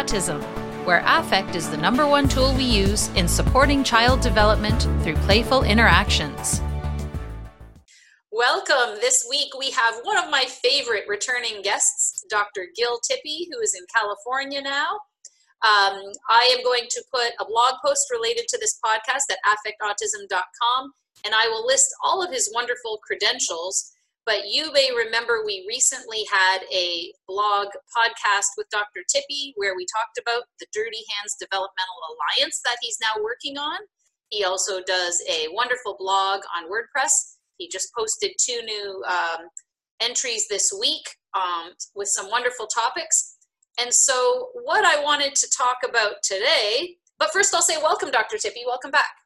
Autism, where affect is the number one tool we use in supporting child development through playful interactions. Welcome. This week we have one of my favorite returning guests, Dr. Gil Tippy, who is in California now. Um, I am going to put a blog post related to this podcast at affectautism.com, and I will list all of his wonderful credentials. But you may remember we recently had a blog podcast with Dr. Tippy where we talked about the Dirty Hands Developmental Alliance that he's now working on. He also does a wonderful blog on WordPress. He just posted two new um, entries this week um, with some wonderful topics. And so, what I wanted to talk about today, but first I'll say welcome, Dr. Tippy. Welcome back.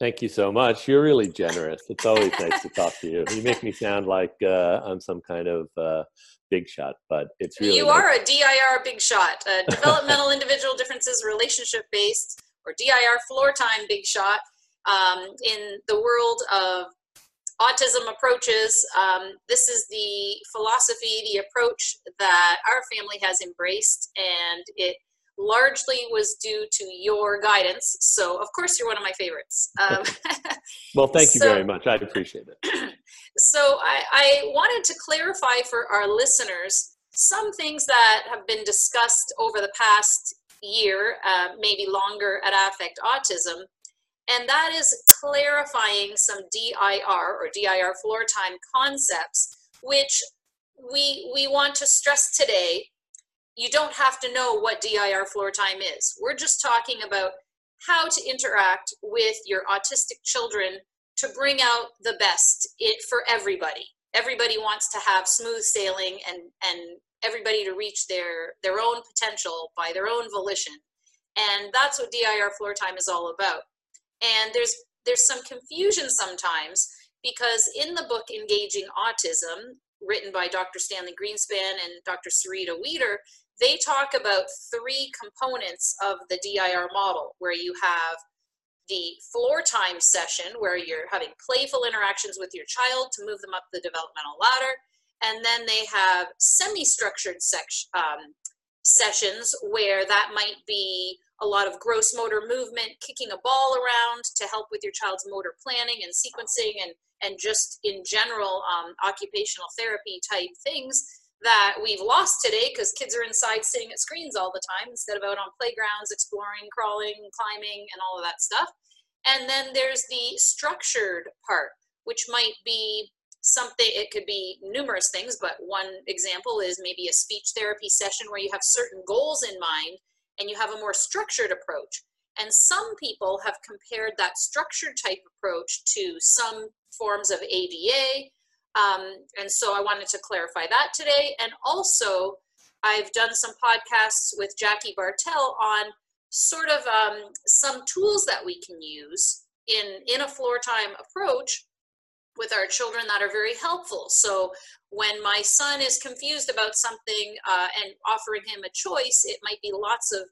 Thank you so much. You're really generous. It's always nice to talk to you. You make me sound like uh, I'm some kind of uh, big shot, but it's really. You nice. are a DIR big shot, a developmental individual differences relationship based, or DIR floor time big shot um, in the world of autism approaches. Um, this is the philosophy, the approach that our family has embraced, and it largely was due to your guidance. So, of course, you're one of my favorites. Um, well, thank you so, very much. I appreciate it. So, I, I wanted to clarify for our listeners some things that have been discussed over the past year, uh, maybe longer at Affect Autism and that is clarifying some DIR or DIR floor time concepts, which we, we want to stress today. You don't have to know what DIR floor time is. We're just talking about how to interact with your autistic children to bring out the best it for everybody. Everybody wants to have smooth sailing and, and everybody to reach their, their own potential by their own volition. And that's what DIR floor time is all about and there's there's some confusion sometimes because in the book engaging autism written by dr stanley greenspan and dr serena wieder they talk about three components of the dir model where you have the floor time session where you're having playful interactions with your child to move them up the developmental ladder and then they have semi-structured um, sessions where that might be a lot of gross motor movement, kicking a ball around to help with your child's motor planning and sequencing and, and just in general um, occupational therapy type things that we've lost today because kids are inside sitting at screens all the time instead of out on playgrounds exploring, crawling, climbing, and all of that stuff. And then there's the structured part, which might be something, it could be numerous things, but one example is maybe a speech therapy session where you have certain goals in mind and you have a more structured approach. And some people have compared that structured type approach to some forms of ABA. Um, and so I wanted to clarify that today. And also, I've done some podcasts with Jackie Bartell on sort of um, some tools that we can use in, in a floor time approach with our children that are very helpful. So when my son is confused about something uh, and offering him a choice, it might be lots of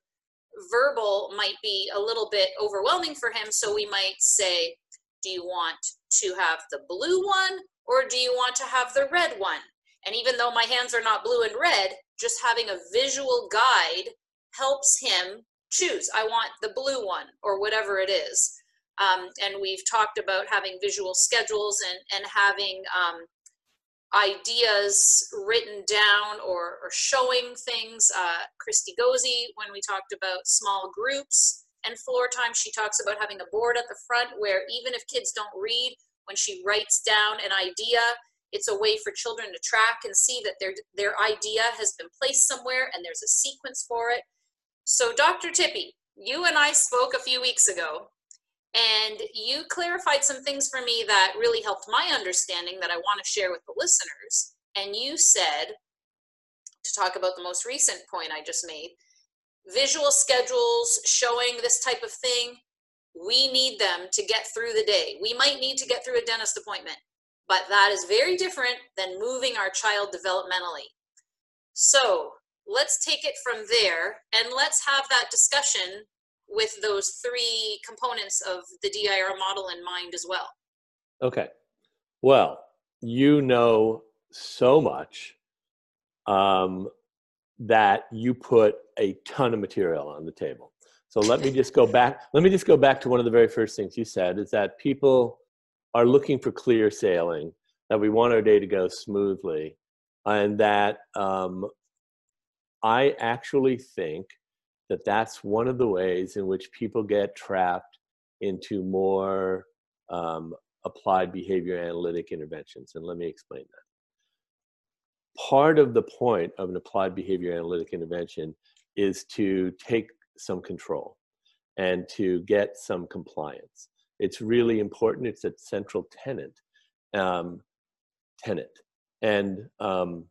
verbal might be a little bit overwhelming for him. So we might say, do you want to have the blue one or do you want to have the red one? And even though my hands are not blue and red, just having a visual guide helps him choose. I want the blue one or whatever it is. Um, and we've talked about having visual schedules and, and having um, ideas written down or, or showing things. Uh, Christy Gozi, when we talked about small groups and floor time, she talks about having a board at the front where even if kids don't read, when she writes down an idea, it's a way for children to track and see that their, their idea has been placed somewhere and there's a sequence for it. So, Dr. Tippy, you and I spoke a few weeks ago and you clarified some things for me that really helped my understanding that I want to share with the listeners. And you said, to talk about the most recent point I just made, visual schedules showing this type of thing, we need them to get through the day. We might need to get through a dentist appointment, but that is very different than moving our child developmentally. So let's take it from there and let's have that discussion with those three components of the DIR model in mind as well. Okay. Well, you know so much. Um, that you put a ton of material on the table. So let me just go back. Let me just go back to one of the very first things you said is that people are looking for clear sailing, that we want our day to go smoothly, and that um, I actually think that that's one of the ways in which people get trapped into more um, applied behavior analytic interventions. And let me explain that. Part of the point of an applied behavior analytic intervention is to take some control and to get some compliance. It's really important. It's a central tenant, Um, tenet. And um,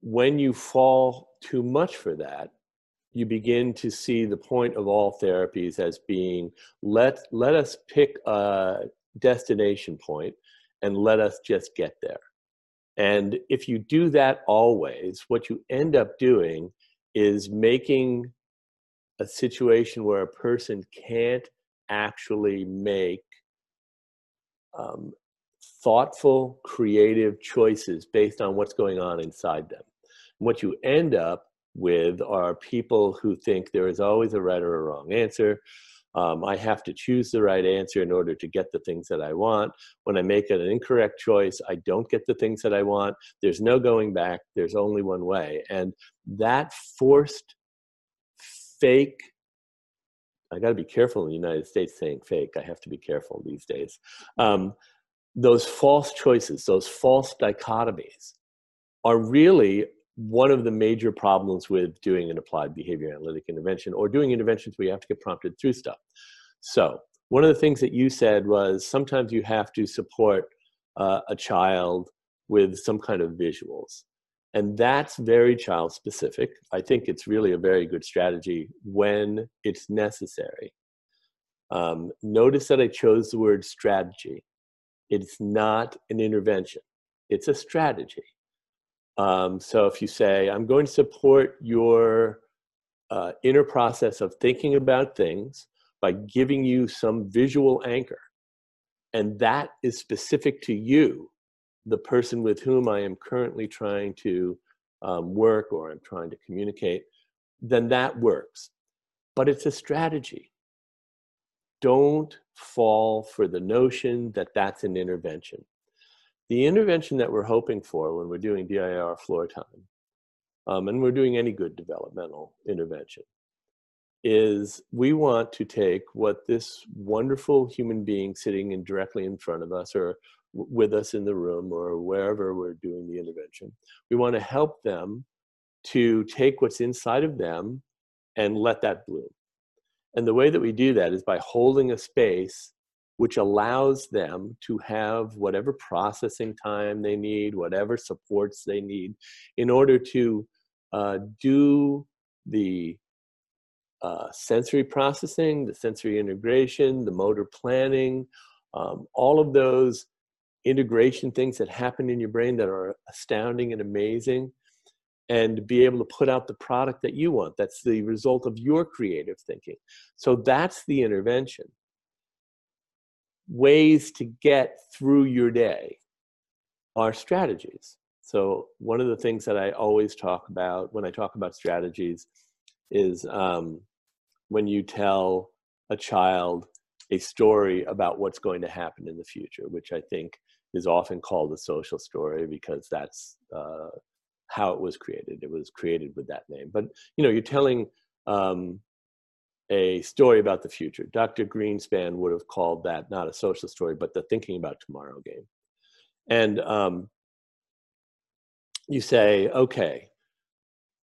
when you fall too much for that, you begin to see the point of all therapies as being let let us pick a destination point and let us just get there. And if you do that always, what you end up doing is making a situation where a person can't actually make um, thoughtful, creative choices based on what's going on inside them. And what you end up with are people who think there is always a right or a wrong answer. Um, I have to choose the right answer in order to get the things that I want. When I make an incorrect choice, I don't get the things that I want. There's no going back. There's only one way. And that forced, fake, I got to be careful in the United States saying fake. I have to be careful these days. Um, those false choices, those false dichotomies, are really one of the major problems with doing an applied behavior analytic intervention or doing interventions where you have to get prompted through stuff. So, one of the things that you said was sometimes you have to support uh, a child with some kind of visuals. And that's very child specific. I think it's really a very good strategy when it's necessary. Um, notice that I chose the word strategy. It's not an intervention, it's a strategy. Um, so if you say, I'm going to support your uh, inner process of thinking about things by giving you some visual anchor, and that is specific to you, the person with whom I am currently trying to um, work or I'm trying to communicate, then that works. But it's a strategy. Don't fall for the notion that that's an intervention. The intervention that we're hoping for when we're doing DIR floor time, um, and we're doing any good developmental intervention, is we want to take what this wonderful human being sitting in directly in front of us or with us in the room or wherever we're doing the intervention, we want to help them to take what's inside of them and let that bloom. And the way that we do that is by holding a space which allows them to have whatever processing time they need, whatever supports they need, in order to uh, do the uh, sensory processing, the sensory integration, the motor planning, um, all of those integration things that happen in your brain that are astounding and amazing, and be able to put out the product that you want. That's the result of your creative thinking. So that's the intervention ways to get through your day are strategies. So, one of the things that I always talk about when I talk about strategies is um, when you tell a child a story about what's going to happen in the future, which I think is often called a social story because that's uh, how it was created. It was created with that name. But you know, you're telling um, a story about the future. Dr. Greenspan would have called that not a social story, but the thinking about tomorrow game. And um, you say, okay,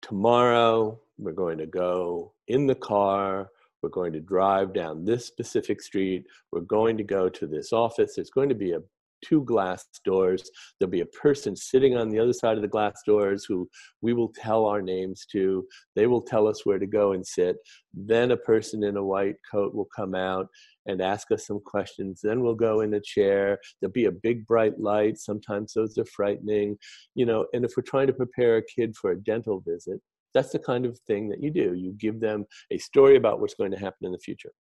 tomorrow we're going to go in the car, we're going to drive down this specific street, we're going to go to this office, there's going to be a two glass doors. There'll be a person sitting on the other side of the glass doors who we will tell our names to. They will tell us where to go and sit. Then a person in a white coat will come out and ask us some questions. Then we'll go in a chair. There'll be a big bright light. Sometimes those are frightening, you know. And if we're trying to prepare a kid for a dental visit, that's the kind of thing that you do. You give them a story about what's going to happen in the future.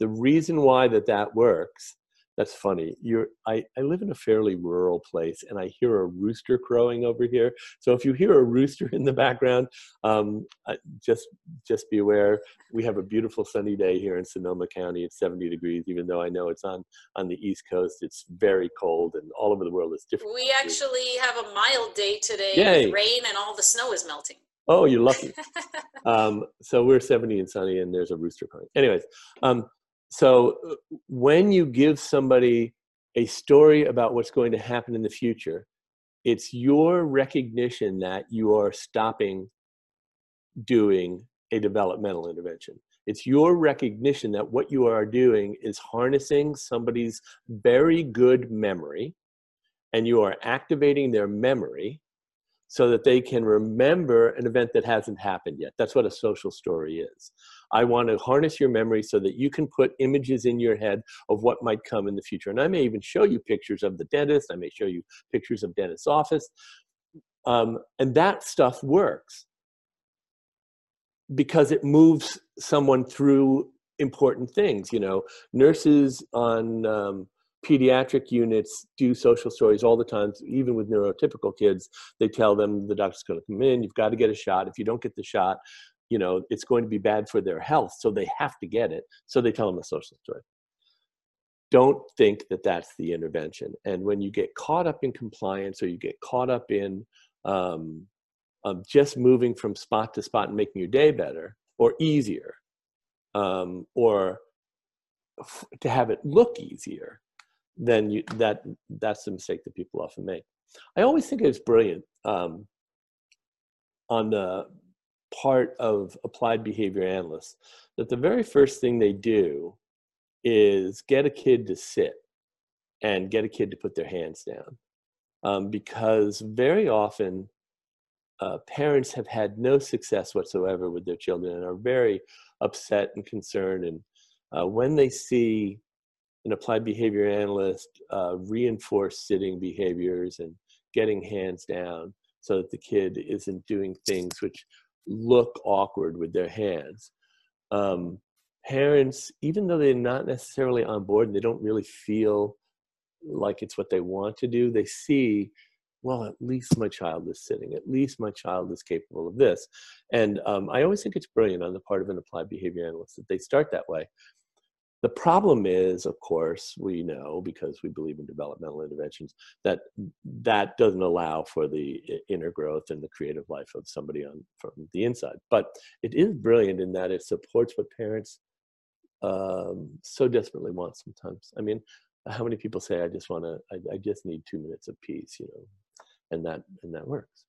The reason why that that works that's funny. You're I, I live in a fairly rural place and I hear a rooster crowing over here. So if you hear a rooster in the background, um, just just be aware. We have a beautiful sunny day here in Sonoma County. It's 70 degrees, even though I know it's on on the East Coast. It's very cold and all over the world it's different. We actually have a mild day today Yay. with rain and all the snow is melting. Oh, you're lucky. um, so we're 70 and sunny and there's a rooster crowing. Anyways, um, so when you give somebody a story about what's going to happen in the future, it's your recognition that you are stopping doing a developmental intervention. It's your recognition that what you are doing is harnessing somebody's very good memory and you are activating their memory so that they can remember an event that hasn't happened yet. That's what a social story is. I want to harness your memory so that you can put images in your head of what might come in the future. And I may even show you pictures of the dentist, I may show you pictures of dentist's office. Um, and that stuff works because it moves someone through important things. You know, nurses on um, pediatric units do social stories all the time, even with neurotypical kids. They tell them the doctor's going to come in, you've got to get a shot. If you don't get the shot, you know, it's going to be bad for their health. So they have to get it. So they tell them a social story. Don't think that that's the intervention. And when you get caught up in compliance or you get caught up in um, um, just moving from spot to spot and making your day better or easier, um, or f- to have it look easier, then you, that that's the mistake that people often make. I always think it's brilliant um, on the part of applied behavior analysts that the very first thing they do is get a kid to sit and get a kid to put their hands down. Um, because very often uh, parents have had no success whatsoever with their children and are very upset and concerned. And uh, when they see an applied behavior analyst uh, reinforce sitting behaviors and getting hands down so that the kid isn't doing things which look awkward with their hands. Um, parents, even though they're not necessarily on board and they don't really feel like it's what they want to do, they see, well, at least my child is sitting, at least my child is capable of this. And um, I always think it's brilliant on the part of an applied behavior analyst that they start that way the problem is, of course, we know because we believe in developmental interventions that that doesn't allow for the inner growth and the creative life of somebody on from the inside. But it is brilliant in that it supports what parents um, so desperately want sometimes. I mean, how many people say, "I just want to, I, I just need two minutes of peace," you know, and that and that works.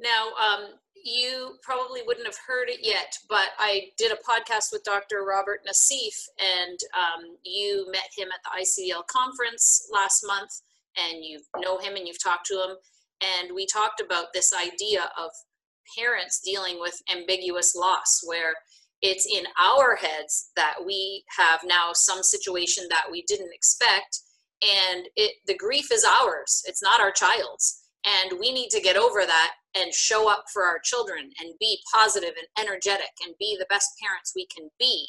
Now, um, you probably wouldn't have heard it yet, but I did a podcast with Dr. Robert Naseef, and um, you met him at the ICDL conference last month, and you know him and you've talked to him. And we talked about this idea of parents dealing with ambiguous loss, where it's in our heads that we have now some situation that we didn't expect, and it the grief is ours, it's not our child's and we need to get over that and show up for our children and be positive and energetic and be the best parents we can be.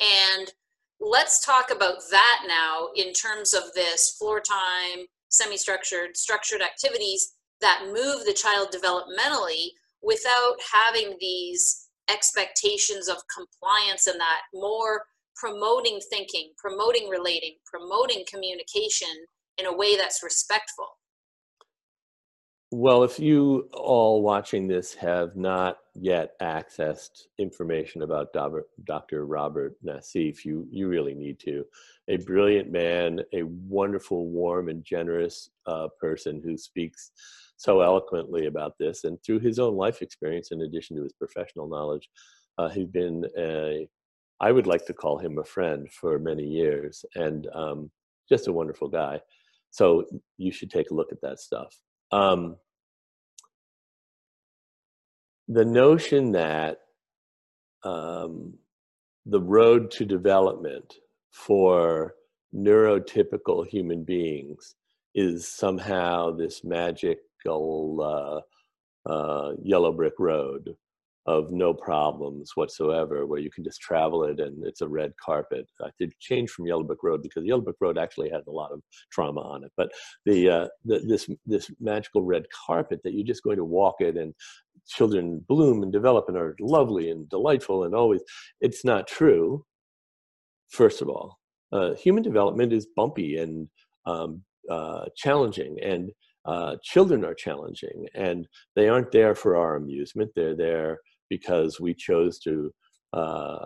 And let's talk about that now in terms of this floor time, semi structured, structured activities that move the child developmentally without having these expectations of compliance and that more promoting thinking, promoting relating, promoting communication in a way that's respectful. Well, if you all watching this have not yet accessed information about Dr. Robert Naseef, you, you really need to. A brilliant man, a wonderful, warm, and generous uh, person who speaks so eloquently about this. And through his own life experience, in addition to his professional knowledge, uh, he's been a, I would like to call him a friend for many years and um, just a wonderful guy. So you should take a look at that stuff. Um, the notion that um, the road to development for neurotypical human beings is somehow this magical uh, uh, yellow brick road of no problems whatsoever, where you can just travel it and it's a red carpet. I did change from Yellow Brick Road because Yellow Brick Road actually has a lot of trauma on it. But the, uh, the this this magical red carpet that you're just going to walk it and children bloom and develop and are lovely and delightful and always it's not true. First of all, uh, human development is bumpy and um, uh, challenging and uh, children are challenging and they aren't there for our amusement. They're there because we chose to uh,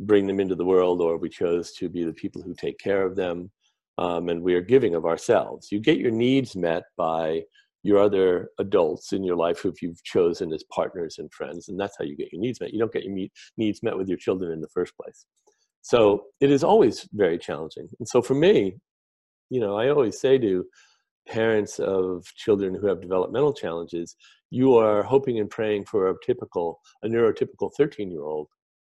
bring them into the world or we chose to be the people who take care of them. Um, and we are giving of ourselves. You get your needs met by your other adults in your life who you've chosen as partners and friends, and that's how you get your needs met. You don't get your needs met with your children in the first place. So it is always very challenging. And so for me, you know, I always say to parents of children who have developmental challenges, you are hoping and praying for a typical, a neurotypical 13 year old.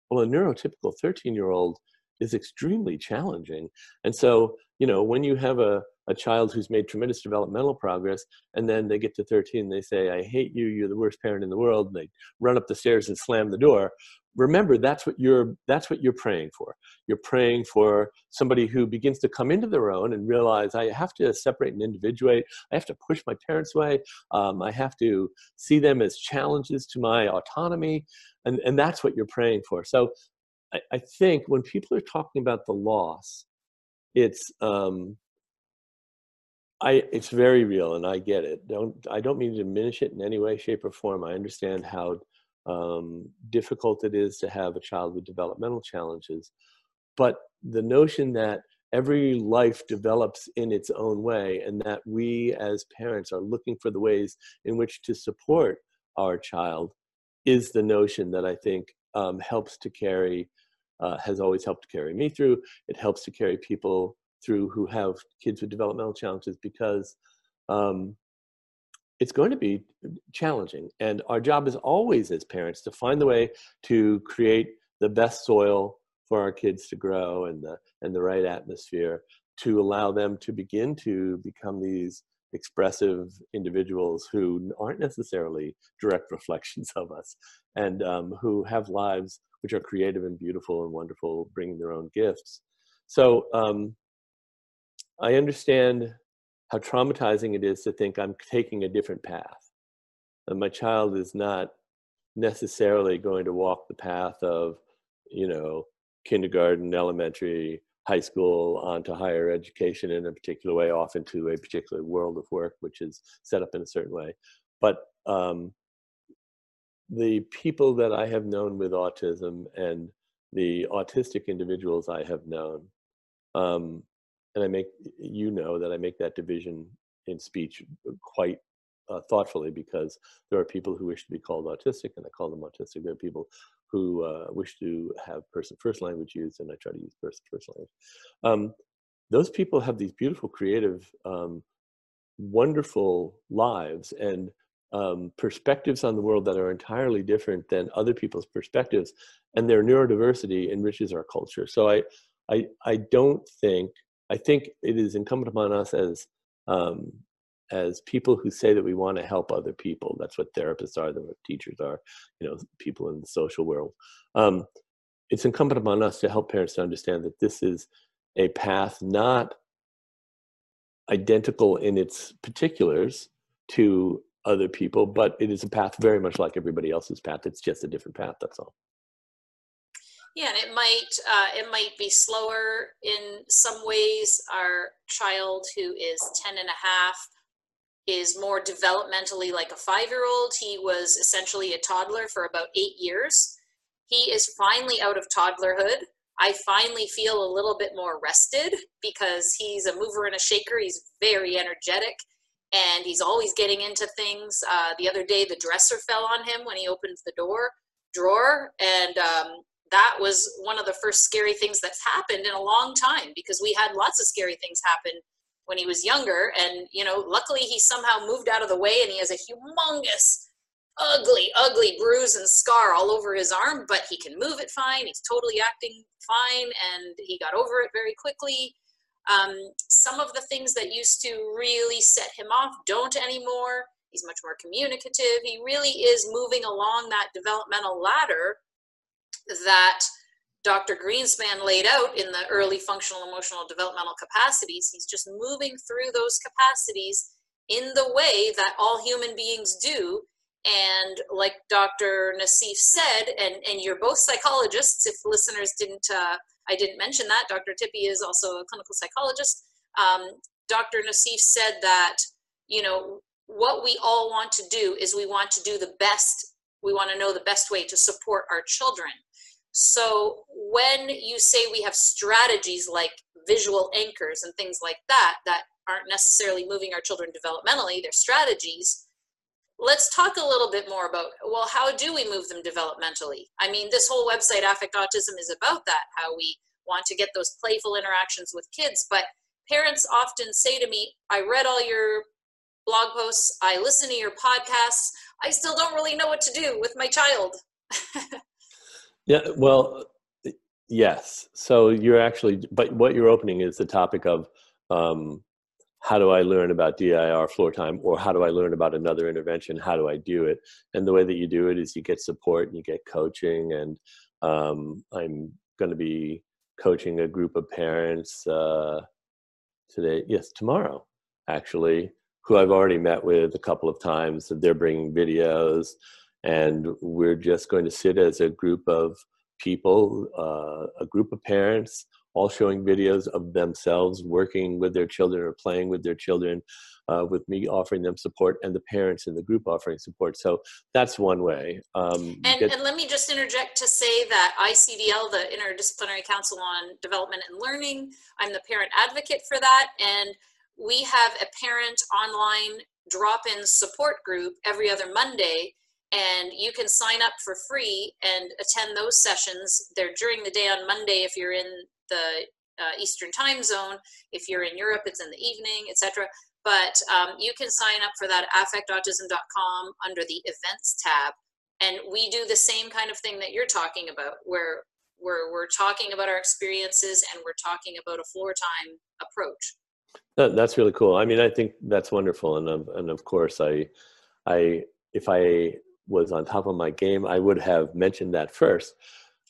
Well, a neurotypical 13 year old is extremely challenging. And so, you know, when you have a, a child who's made tremendous developmental progress and then they get to 13, they say, I hate you, you're the worst parent in the world, and they run up the stairs and slam the door remember that's what you're that's what you're praying for. You're praying for somebody who begins to come into their own and realize i have to separate and individuate. I have to push my parents away. Um, i have to see them as challenges to my autonomy. And, and that's what you're praying for. So I, I think when people are talking about the loss it's um, I, it's very real and I get it. Don't I don't mean to diminish it in any way, shape, or form. I understand how um, difficult it is to have a child with developmental challenges. But the notion that every life develops in its own way and that we as parents are looking for the ways in which to support our child is the notion that I think um, helps to carry, uh, has always helped to carry me through. It helps to carry people through who have kids with developmental challenges because um, it's going to be challenging. And our job is always as parents to find the way to create the best soil for our kids to grow and the and the right atmosphere to allow them to begin to become these expressive individuals who aren't necessarily direct reflections of us and um, who have lives which are creative and beautiful and wonderful bringing their own gifts so um, i understand how traumatizing it is to think I'm taking a different path. And my child is not necessarily going to walk the path of, you know, kindergarten, elementary, high school, onto higher education in a particular way, off into a particular world of work, which is set up in a certain way. But um, the people that I have known with autism and the autistic individuals I have known um, and I make you know that I make that division in speech uh, quite uh, thoughtfully because there are people who wish to be called autistic and I call them autistic. There are people who uh, wish to have person first language used and I try to use person first language. Um, those people have these beautiful, creative, um, wonderful lives and um, perspectives on the world that are entirely different than other people's perspectives, and their neurodiversity enriches our culture. So I, I, I don't think I think it is incumbent upon us as um, as people who say that we want to help other people. That's what therapists are. That's what teachers are. You know, people in the social world. Um, it's incumbent upon us to help parents to understand that this is a path not identical in its particulars to other people, but it is a path very much like everybody else's path. It's just a different path. That's all. Yeah, and it might uh, it might be slower in some ways. Our child who is 10 and a half is more developmentally like a five-year-old. He was essentially a toddler for about eight years. He is finally out of toddlerhood. I finally feel a little bit more rested because he's a mover and a shaker. He's very energetic and he's always getting into things. Uh, the other day, the dresser fell on him when he opened the door drawer, and um, that was one of the first scary things that's happened in a long time because we had lots of scary things happen when he was younger. And you know luckily he somehow moved out of the way and he has a humongous ugly ugly bruise and scar all over his arm but he can move it fine. He's totally acting fine and he got over it very quickly. Um, some of the things that used to really set him off don't anymore. He's much more communicative. He really is moving along that developmental ladder that Dr. Greenspan laid out in the early functional emotional developmental capacities. He's just moving through those capacities in the way that all human beings do. And like Dr. Naseef said, and, and you're both psychologists, if listeners didn't, uh, I didn't mention that, Dr. Tippy is also a clinical psychologist. Um, Dr. Naseef said that, you know, what we all want to do is we want to do the best, we want to know the best way to support our children. So when you say we have strategies like visual anchors and things like that, that aren't necessarily moving our children developmentally, they're strategies. Let's talk a little bit more about well, how do we move them developmentally? I mean, this whole website, Affect Autism, is about that how we want to get those playful interactions with kids. But parents often say to me, I read all your blog posts, I listen to your podcasts, I still don't really know what to do with my child. Yeah, well, yes. So you're actually, but what you're opening is the topic of um, how do I learn about DIR floor time, or how do I learn about another intervention? How do I do it? And the way that you do it is you get support and you get coaching. And um, I'm going to be coaching a group of parents uh, today, yes, tomorrow, actually, who I've already met with a couple of times. They're bringing videos and we're just going to sit as a group of people, uh, a group of parents, all showing videos of themselves working with their children or playing with their children, uh, with me offering them support and the parents in the group offering support. So that's one way. Um, and, get- and let me just interject to say that ICDL, the Interdisciplinary Council on Development and Learning, I'm the parent advocate for that. And we have a parent online drop in support group every other Monday and you can sign up for free and attend those sessions. They're during the day on Monday if you're in the uh, Eastern time zone. If you're in Europe, it's in the evening, etc. But um, you can sign up for that at affectautism.com under the events tab. And we do the same kind of thing that you're talking about, where we're, we're talking about our experiences and we're talking about a floor time approach. That, that's really cool. I mean, I think that's wonderful. And, of, and of course, I, I, if I was on top of my game, I would have mentioned that first.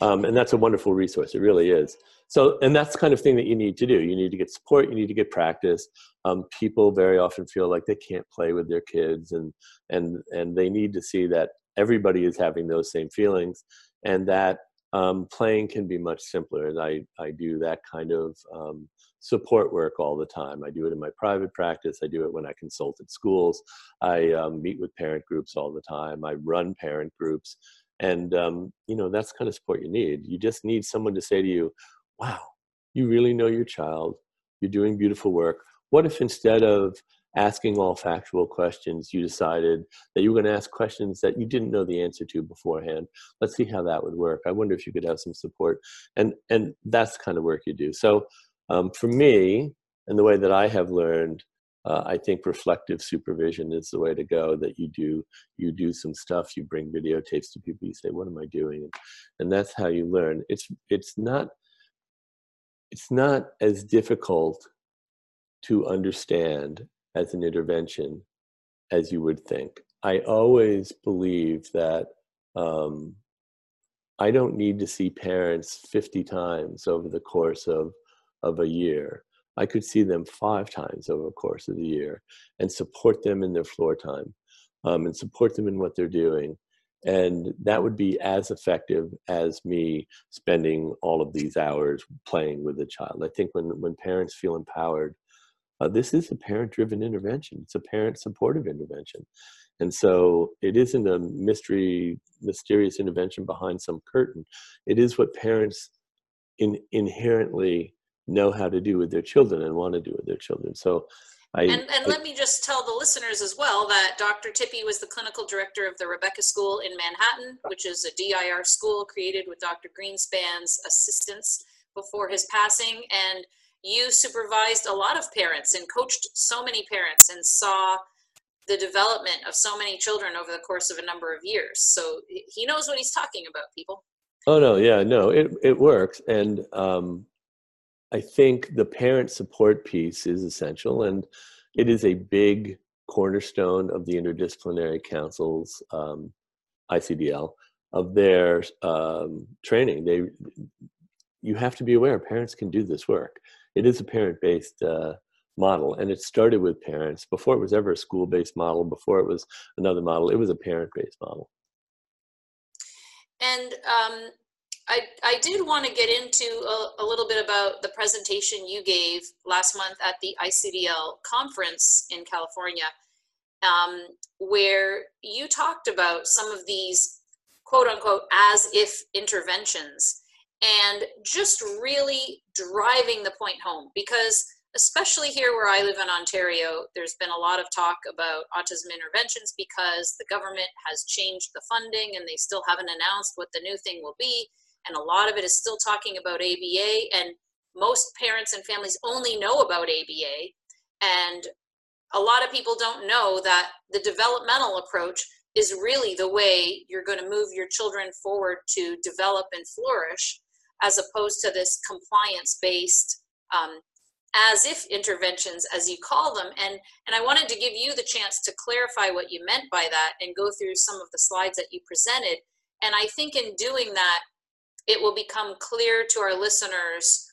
Um, and that's a wonderful resource. It really is. So, and that's kind of thing that you need to do. You need to get support. You need to get practice. Um, people very often feel like they can't play with their kids, and and and they need to see that everybody is having those same feelings, and that um, playing can be much simpler. And I I do that kind of um, support work all the time. I do it in my private practice. I do it when I consult at schools. I um, meet with parent groups all the time. I run parent groups. And, um, you know, that's kind of support you need. You just need someone to say to you, wow, you really know your child. You're doing beautiful work. What if instead of asking all factual questions, you decided that you were going to ask questions that you didn't know the answer to beforehand. Let's see how that would work. I wonder if you could have some support. And and that's the kind of work you do. So um, for me, and the way that I have learned, uh, I think reflective supervision is the way to go. That you do you do some stuff, you bring videotapes to people, you say, "What am I doing?" and that's how you learn. It's it's not it's not as difficult to understand as an intervention as you would think. I always believe that um, I don't need to see parents 50 times over the course of of a year, I could see them five times over the course of the year and support them in their floor time um, and support them in what they're doing. And that would be as effective as me spending all of these hours playing with a child. I think when, when parents feel empowered, uh, this is a parent driven intervention, it's a parent supportive intervention. And so it isn't a mystery, mysterious intervention behind some curtain. It is what parents in, inherently know how to do with their children and want to do with their children. So I, and, and I, let me just tell the listeners as well that Dr. Tippy was the clinical director of the Rebecca School in Manhattan, which is a DIR school created with Dr. Greenspan's assistance before his passing. And you supervised a lot of parents and coached so many parents and saw the development of so many children over the course of a number of years. So he knows what he's talking about, people. Oh no, yeah, no, it it works, and um, I think the parent support piece is essential, and it is a big cornerstone of the interdisciplinary councils um, icdl of their um, training. They you have to be aware parents can do this work. It is a parent-based uh, model and it started with parents before it was ever a school-based model before it was another model it was a parent-based model. And um, I, did want to get into a, a, little bit about the presentation you gave last month at the ICDL conference in California, um, where you talked about some of these quote unquote as if interventions and just really driving the point home because especially here where I live in Ontario, there's been a lot of talk about autism interventions because the government has changed the funding and they still haven't announced what the new thing will be. And a lot of it is still talking about ABA, and most parents and families only know about ABA. And a lot of people don't know that the developmental approach is really the way you're going to move your children forward to develop and flourish, as opposed to this compliance based um, as if interventions as you call them and and i wanted to give you the chance to clarify what you meant by that and go through some of the slides that you presented and i think in doing that it will become clear to our listeners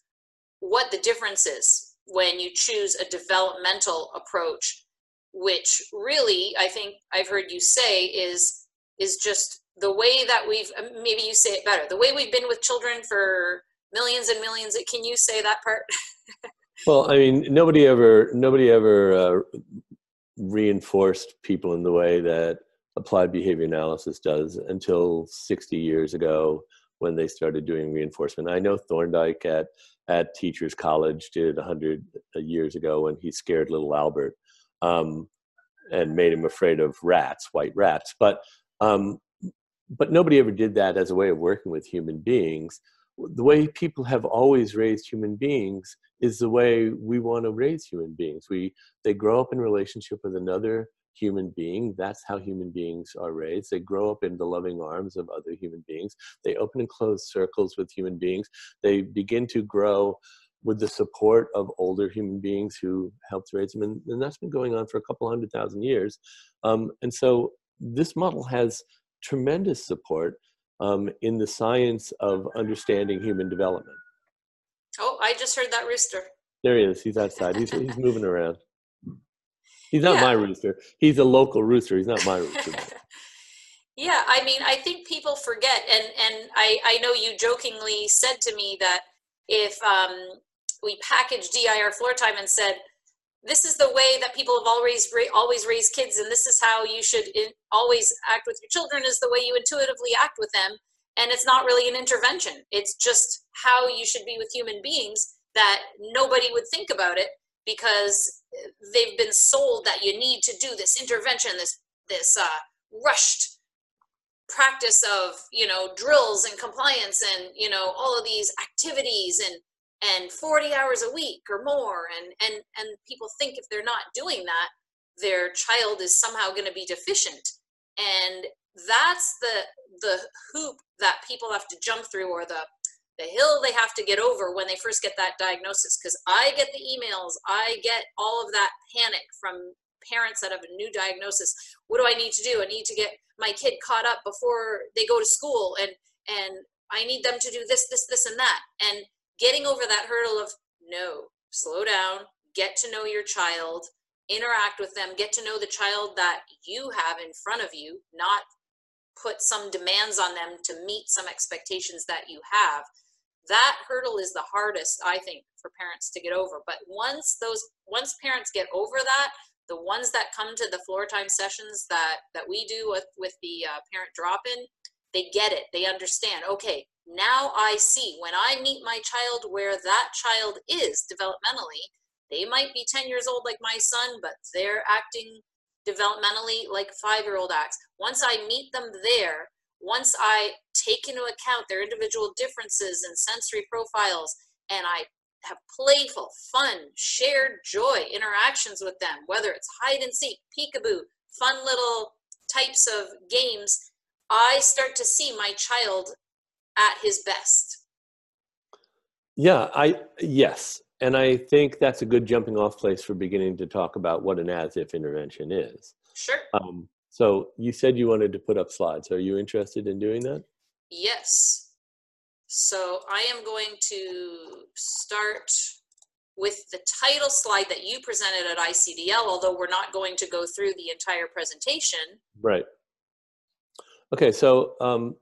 what the difference is when you choose a developmental approach which really i think i've heard you say is is just the way that we've maybe you say it better the way we've been with children for millions and millions can you say that part? Well, I mean, nobody ever nobody ever uh, reinforced people in the way that applied behavior analysis does until 60 years ago when they started doing reinforcement. I know Thorndike at at Teachers College did 100 years ago when he scared little Albert um, and made him afraid of rats, white rats. But um, but nobody ever did that as a way of working with human beings. The way people have always raised human beings is the way we want to raise human beings. We they grow up in relationship with another human being. That's how human beings are raised. They grow up in the loving arms of other human beings. They open and close circles with human beings. They begin to grow with the support of older human beings who helped raise them. And, and that's been going on for a couple hundred thousand years. Um, and so this model has tremendous support um, in the science of understanding human development. Oh, I just heard that rooster. There he is. He's outside. He's he's moving around. He's not yeah. my rooster. He's a local rooster. He's not my rooster. yeah, I mean, I think people forget, and and I I know you jokingly said to me that if um, we packaged DIR floor time and said this is the way that people have always always raised kids, and this is how you should in, always act with your children is the way you intuitively act with them. And it's not really an intervention. It's just how you should be with human beings that nobody would think about it because they've been sold that you need to do this intervention this this uh, rushed practice of you know drills and compliance and you know all of these activities and and 40 hours a week or more and and and people think if they're not doing that their child is somehow going to be deficient. And that's the the hoop that people have to jump through or the the hill they have to get over when they first get that diagnosis because i get the emails i get all of that panic from parents that have a new diagnosis. What do i need to do? I need to get my kid caught up before they go to school and and i need them to do this this this and that. And getting over that hurdle of no slow down get to know your child interact with them get to know the child that you have in front of you not put some demands on them to meet some expectations that you have. That hurdle is the hardest i think for parents to get over. But once those once parents get over that the ones that come to the floor time sessions that that we do with with the uh, parent drop in they get it. They understand okay now i see when i meet my child where that child is developmentally they might be 10 years old like my son but they're acting developmentally like five year old acts. Once I meet them there, once I take into account their individual differences and sensory profiles, and I have playful, fun, shared joy interactions with them, whether it's hide and seek, peekaboo, fun little types of games, I start to see my child at his best. Yeah, I yes, and I think that's a good jumping off place for beginning to talk about what an as if intervention is. Sure. Um, so you said you wanted to put up slides. Are you interested in doing that? Yes. So I am going to start with the title slide that you presented at ICDL, although we're not going to go through the entire presentation. Right. Okay, so um,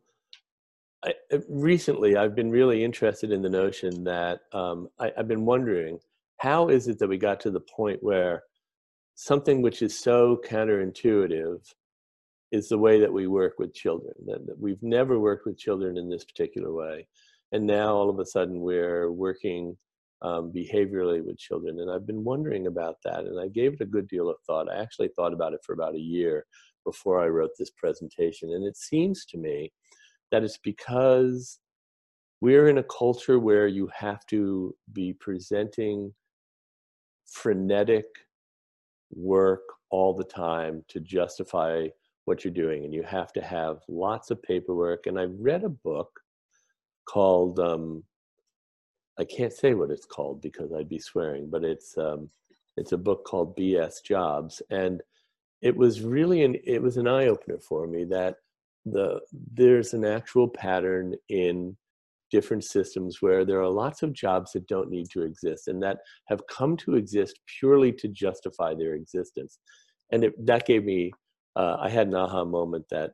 I, recently I've been really interested in the notion that um, I, I've been wondering how is it that we got to the point where something which is so counterintuitive is the way that we work with children. That, that we've never worked with children in this particular way, and now all of a sudden we're working um, behaviorally with children. And I've been wondering about that, and I gave it a good deal of thought. I actually thought about it for about a year before I wrote this presentation, and it seems to me that it's because we're in a culture where you have to be presenting frenetic work all the time to justify what you're doing and you have to have lots of paperwork and i read a book called um, i can't say what it's called because i'd be swearing but it's um, it's a book called bs jobs and it was really an it was an eye-opener for me that the there's an actual pattern in different systems where there are lots of jobs that don't need to exist and that have come to exist purely to justify their existence. And it, that gave me uh, i had an aha moment that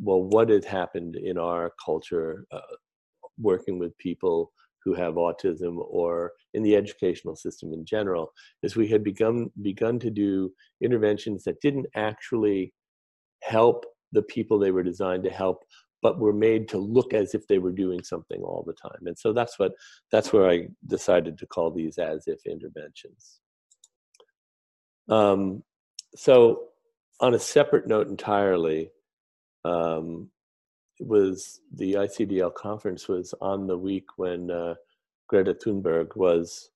well what had happened in our culture uh, working with people who have autism or in the educational system in general is we had begun begun to do interventions that didn't actually help the people they were designed to help but were made to look as if they were doing something all the time. And so that's what that's where i decided to call these as if interventions. Um, so on a separate note entirely um, it was the icdl conference was on the week when uh, greta thunberg was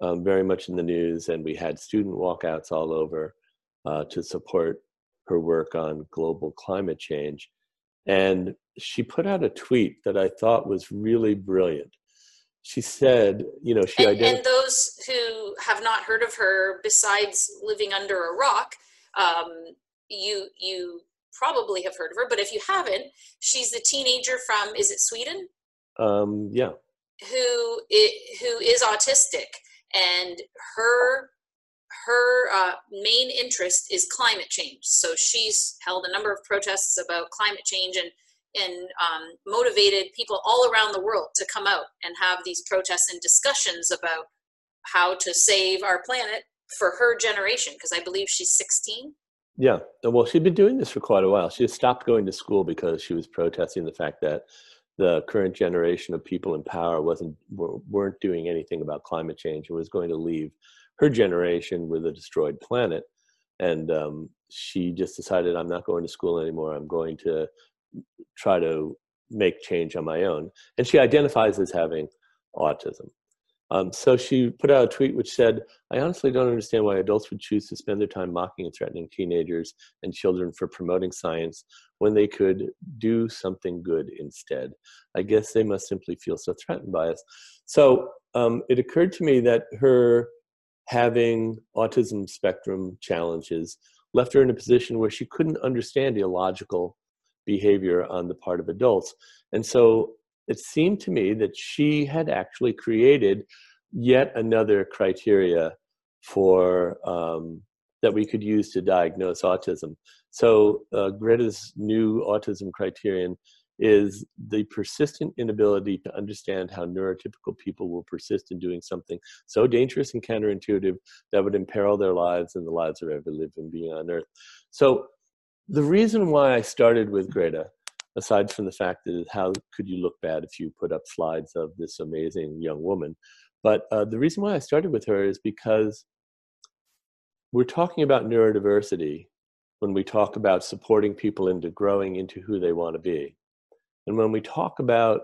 um, very much in the news and we had student walkouts all over uh, to support her work on global climate change. And she put out a tweet that I thought was really brilliant. She said, you know, she and, ident- and those who have not heard of her, besides living under a rock, um, you you probably have heard of her. But if you haven't, she's the teenager from is it Sweden? Um, yeah. Who is, who is autistic, and her her uh, main interest is climate change. So she's held a number of protests about climate change and and um, motivated people all around the world to come out and have these protests and discussions about how to save our planet for her generation. Because I believe she's 16. Yeah, well, she'd been doing this for quite a while. She stopped going to school because she was protesting the fact that the current generation of people in power wasn't weren't doing anything about climate change and was going to leave her generation with a destroyed planet and um, she just decided i'm not going to school anymore. I'm going to try to make change on my own and she identifies as having autism. Um, so she put out a tweet which said i honestly don't understand why adults would choose to spend their time mocking and threatening teenagers and children for promoting science when they could do something good instead. I guess they must simply feel so threatened by us. So um, it occurred to me that her having autism spectrum challenges left her in a position where she couldn't understand illogical behavior on the part of adults. And so it seemed to me that she had actually created yet another criteria for um, that we could use to diagnose autism. So uh, Greta's new autism criterion is the persistent inability to understand how neurotypical people will persist in doing something so dangerous and counterintuitive that would imperil their lives and the lives of every living being on earth. So the reason why I started with Greta, aside from the fact that how could you look bad if you put up slides of this amazing young woman, but uh, the reason why I started with her is because we're talking about neurodiversity when we talk about supporting people into growing into who they want to be. And when we talk about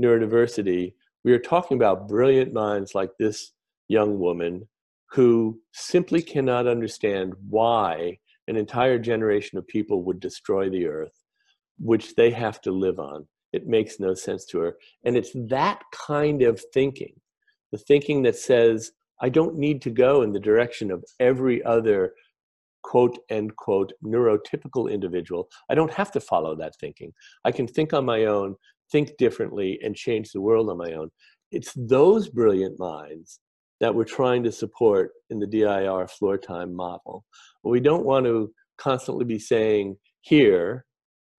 neurodiversity, we are talking about brilliant minds like this young woman who simply cannot understand why an entire generation of people would destroy the earth, which they have to live on. It makes no sense to her. And it's that kind of thinking the thinking that says, I don't need to go in the direction of every other quote end quote neurotypical individual. I don't have to follow that thinking. I can think on my own, think differently, and change the world on my own. It's those brilliant minds that we're trying to support in the DIR floor time model. we don't want to constantly be saying, here,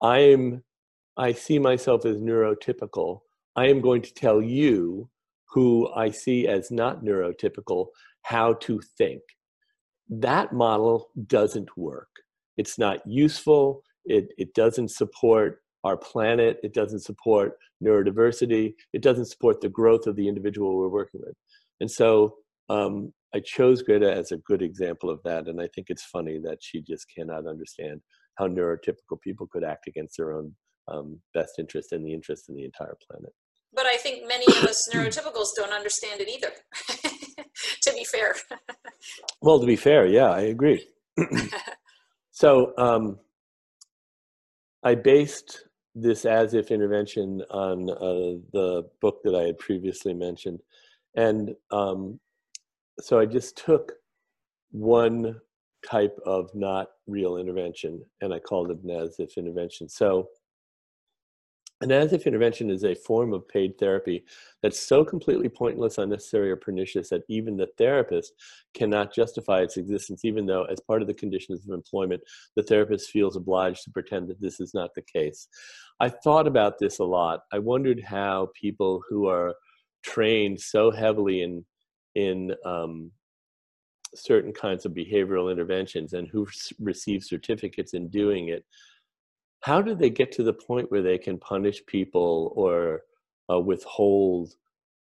I'm I see myself as neurotypical. I am going to tell you who I see as not neurotypical how to think. That model doesn't work. It's not useful. It, it doesn't support our planet. It doesn't support neurodiversity. It doesn't support the growth of the individual we're working with. And so um, I chose Greta as a good example of that. And I think it's funny that she just cannot understand how neurotypical people could act against their own um, best interest and the interest in the entire planet. But I think many of us neurotypicals don't understand it either, to be fair. well, to be fair, yeah, I agree. so um, I based this as if intervention on uh, the book that I had previously mentioned. And um, so I just took one type of not real intervention and I called it an as if intervention. So an as if intervention is a form of paid therapy that's so completely pointless, unnecessary, or pernicious that even the therapist cannot justify its existence, even though, as part of the conditions of employment, the therapist feels obliged to pretend that this is not the case. I thought about this a lot. I wondered how people who are trained so heavily in in um, certain kinds of behavioral interventions and who receive certificates in doing it how do they get to the point where they can punish people or uh, withhold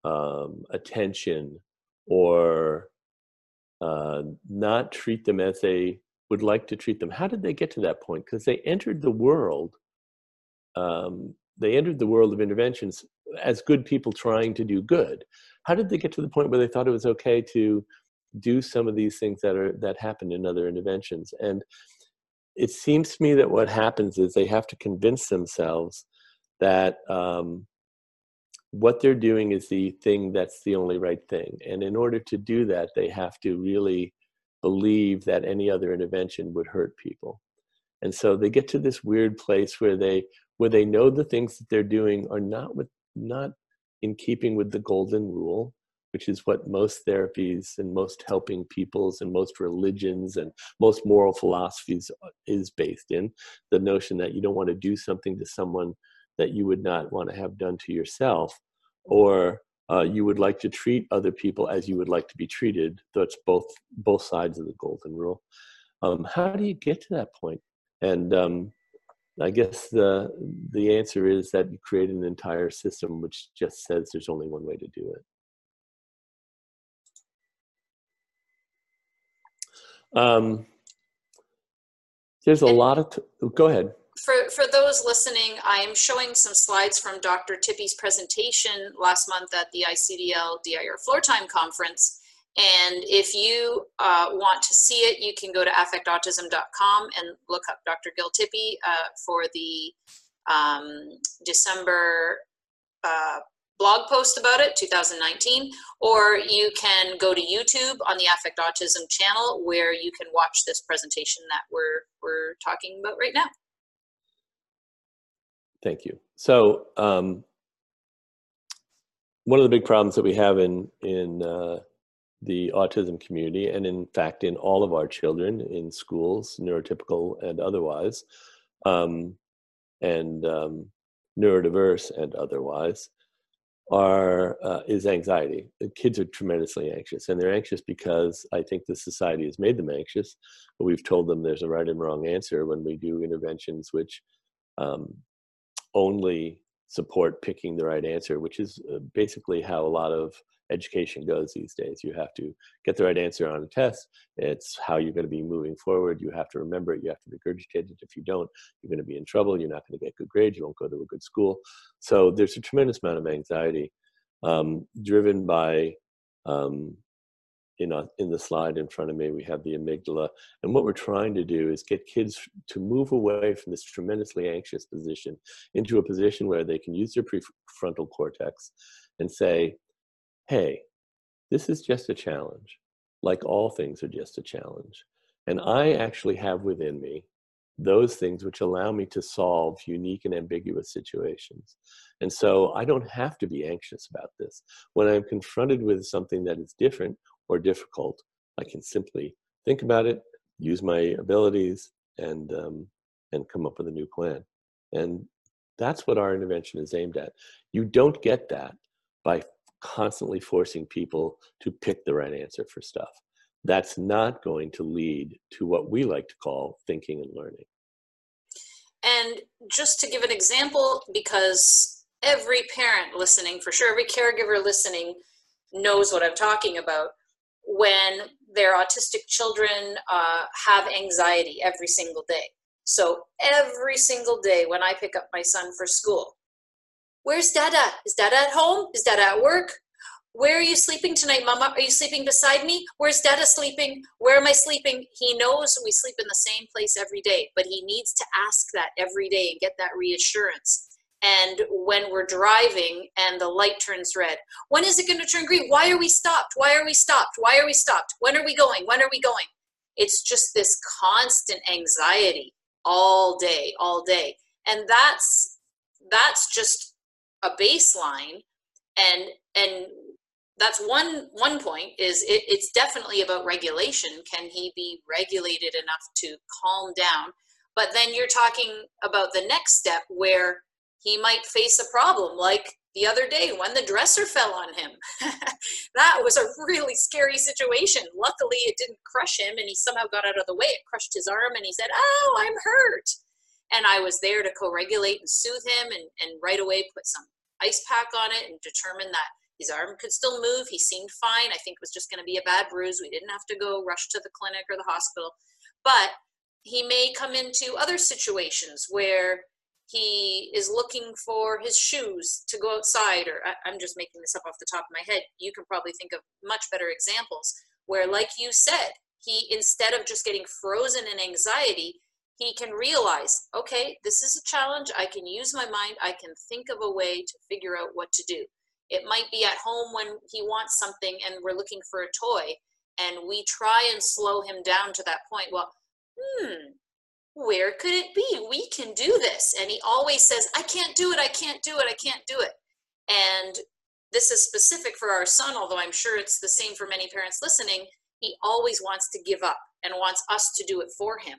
um, attention or uh, not treat them as they would like to treat them? How did they get to that point? Because they entered the world um, they entered the world of interventions as good people trying to do good. How did they get to the point where they thought it was okay to do some of these things that are that happen in other interventions? And it seems to me that what happens is they have to convince themselves that um, what they're doing is the thing that's the only right thing. And in order to do that, they have to really believe that any other intervention would hurt people. And so they get to this weird place where they where they know the things that they're doing are not with not in keeping with the golden rule which is what most therapies and most helping peoples and most religions and most moral philosophies uh, is based in. The notion that you don't want to do something to someone that you would not want to have done to yourself or uh, you would like to treat other people as you would like to be treated. That's both both sides of the golden rule. Um, how do you get to that point? And um, I guess the the answer is that you create an entire system which just says there's only one way to do it. Um, there's a and lot of. T- go ahead. For for those listening, I am showing some slides from Dr. Tippy's presentation last month at the ICDL DIR Floor Time Conference. And if you uh, want to see it, you can go to affectautism.com and look up Dr. Gil Tippy uh, for the um, December uh, blog post about it, 2019, or you can go to YouTube on the Affect Autism channel where you can watch this presentation that we're, we're talking about right now. Thank you. So um, one of the big problems that we have in, in uh, the autism community, and in fact in all of our children in schools, neurotypical and otherwise, um, and um, neurodiverse and otherwise, are uh, is anxiety. The kids are tremendously anxious, and they're anxious because I think the society has made them anxious. But we've told them there's a right and wrong answer when we do interventions which um, only support picking the right answer, which is uh, basically how a lot of education goes these days. You have to get the right answer on a test. It's how you're going to be moving forward. You have to remember it. You have to regurgitate it. If you don't, you're going to be in trouble. You're not going to get good grades. You won't go to a good school. So there's a tremendous amount of anxiety um, driven by um, in, a, in the slide in front of me, we have the amygdala. And what we're trying to do is get kids to move away from this tremendously anxious position into a position where they can use their prefrontal cortex and say, hey, this is just a challenge, like all things are just a challenge. And I actually have within me those things which allow me to solve unique and ambiguous situations. And so I don't have to be anxious about this. When I'm confronted with something that is different or difficult, I can simply think about it, use my abilities, and um, and come up with a new plan. And that's what our intervention is aimed at. You don't get that by constantly forcing people to pick the right answer for stuff. That's not going to lead to what we like to call thinking and learning. And just to give an example, because every parent listening, for sure, every caregiver listening knows what I'm talking about. When their autistic children uh, have anxiety every single day. So every single day when I pick up my son for school, where's Dada? Is Dada at home? Is Dada at work? Where are you sleeping tonight, Mama? Are you sleeping beside me? Where's Dada sleeping? Where am I sleeping? He knows we sleep in the same place every day, but he needs to ask that every day and get that reassurance. And when we're driving and the light turns red, when is it going to turn green? Why are we stopped? Why are we stopped? Why are we stopped? When are we going? When are we going? It's just this constant anxiety all day, all day. And that's that's just a baseline and and that's one one point is it, it's definitely about regulation. Can he be regulated enough to calm down? But then you're talking about the next step where he might face a problem like the other day when the dresser fell on him. That was a really scary situation. Luckily it didn't crush him and he somehow got out of the way. It crushed his arm and he said oh i'm hurt and i was there to co-regulate and soothe him and, and right away put some ice pack on it and determine that his arm could still move. He seemed fine. I think it was just going to be a bad bruise. We didn't have to go rush to the clinic or the hospital. But he may come into other situations where he is looking for his shoes to go outside, or I, am just making this up off the top of my head. You can probably think of much better examples where, like you said, he instead of just getting frozen in anxiety, he can realize, okay, this is a challenge. I can use my mind. I can think of a way to figure out what to do. It might be at home when he wants something and we're looking for a toy, and we try and slow him down to that point. Well, hmm, where could it be? We can do this. And he always says, I can't do it, I can't do it, I can't do it. And this is specific for our son, although I'm sure it's the same for many parents listening. He always wants to give up and wants us to do it for him.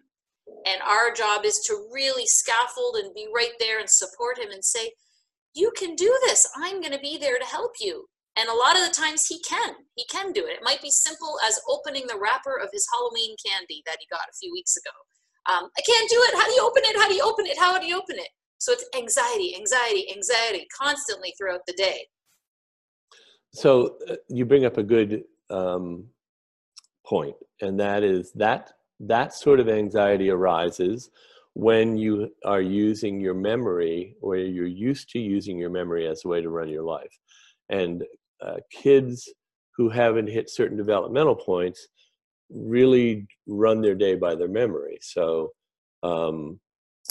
And our job is to really scaffold and be right there and support him and say, you can do this. I'm going to be there to help you. And a lot of the times he can. He can do it. It might be simple as opening the wrapper of his Halloween candy that he got a few weeks ago. Um, I can't do it. How do you open it? How do you open it? How do you open it? So it's anxiety, anxiety, anxiety constantly throughout the day. So uh, you bring up a good um, point, and that is that that sort of anxiety arises when you are using your memory or you're used to using your memory as a way to run your life. And uh, kids who haven't hit certain developmental points really run their day by their memory. So um,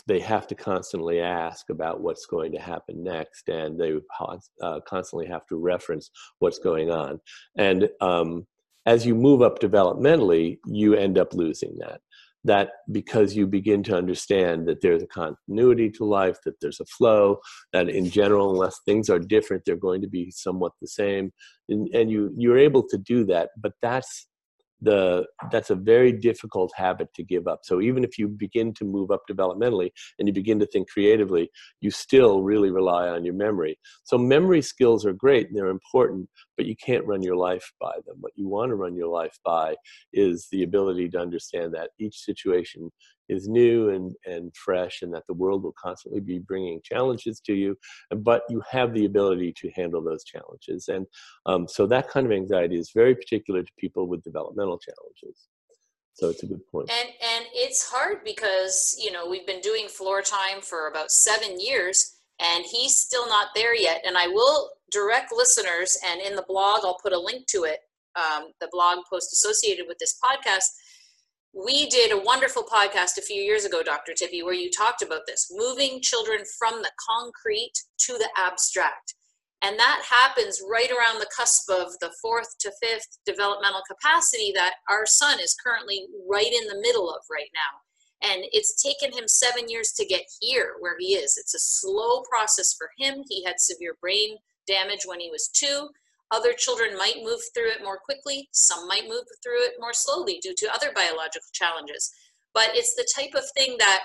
they have to constantly ask about what's going to happen next, and they uh, constantly have to reference what's going on. And um, as you move up developmentally, you end up losing that that because you begin to understand that there's a continuity to life, that there's a flow, that in general, unless things are different, they're going to be somewhat the same. And, and you, you're able to do that, but that's the that's a very difficult habit to give up. So even if you begin to move up developmentally and you begin to think creatively you still really rely on your memory. So memory skills are great and they're important but you can't run your life by them. What you want to run your life by is the ability to understand that each situation is new and, and fresh and that the world will constantly be bringing challenges to you but you have the ability to handle those challenges and um, so that kind of anxiety is very particular to people with developmental challenges so it's a good point. and and it's hard because you know we've been doing floor time for about seven years and he's still not there yet and i will direct listeners and in the blog i'll put a link to it um, the blog post associated with this podcast we did a wonderful podcast a few years ago, Dr. Tippy, where you talked about this moving children from the concrete to the abstract. And that happens right around the cusp of the fourth to fifth developmental capacity that our son is currently right in the middle of right now. And it's taken him seven years to get here where he is. It's a slow process for him. He had severe brain damage when he was two. Other children might move through it more quickly. Some might move through it more slowly due to other biological challenges. But it's the type of thing that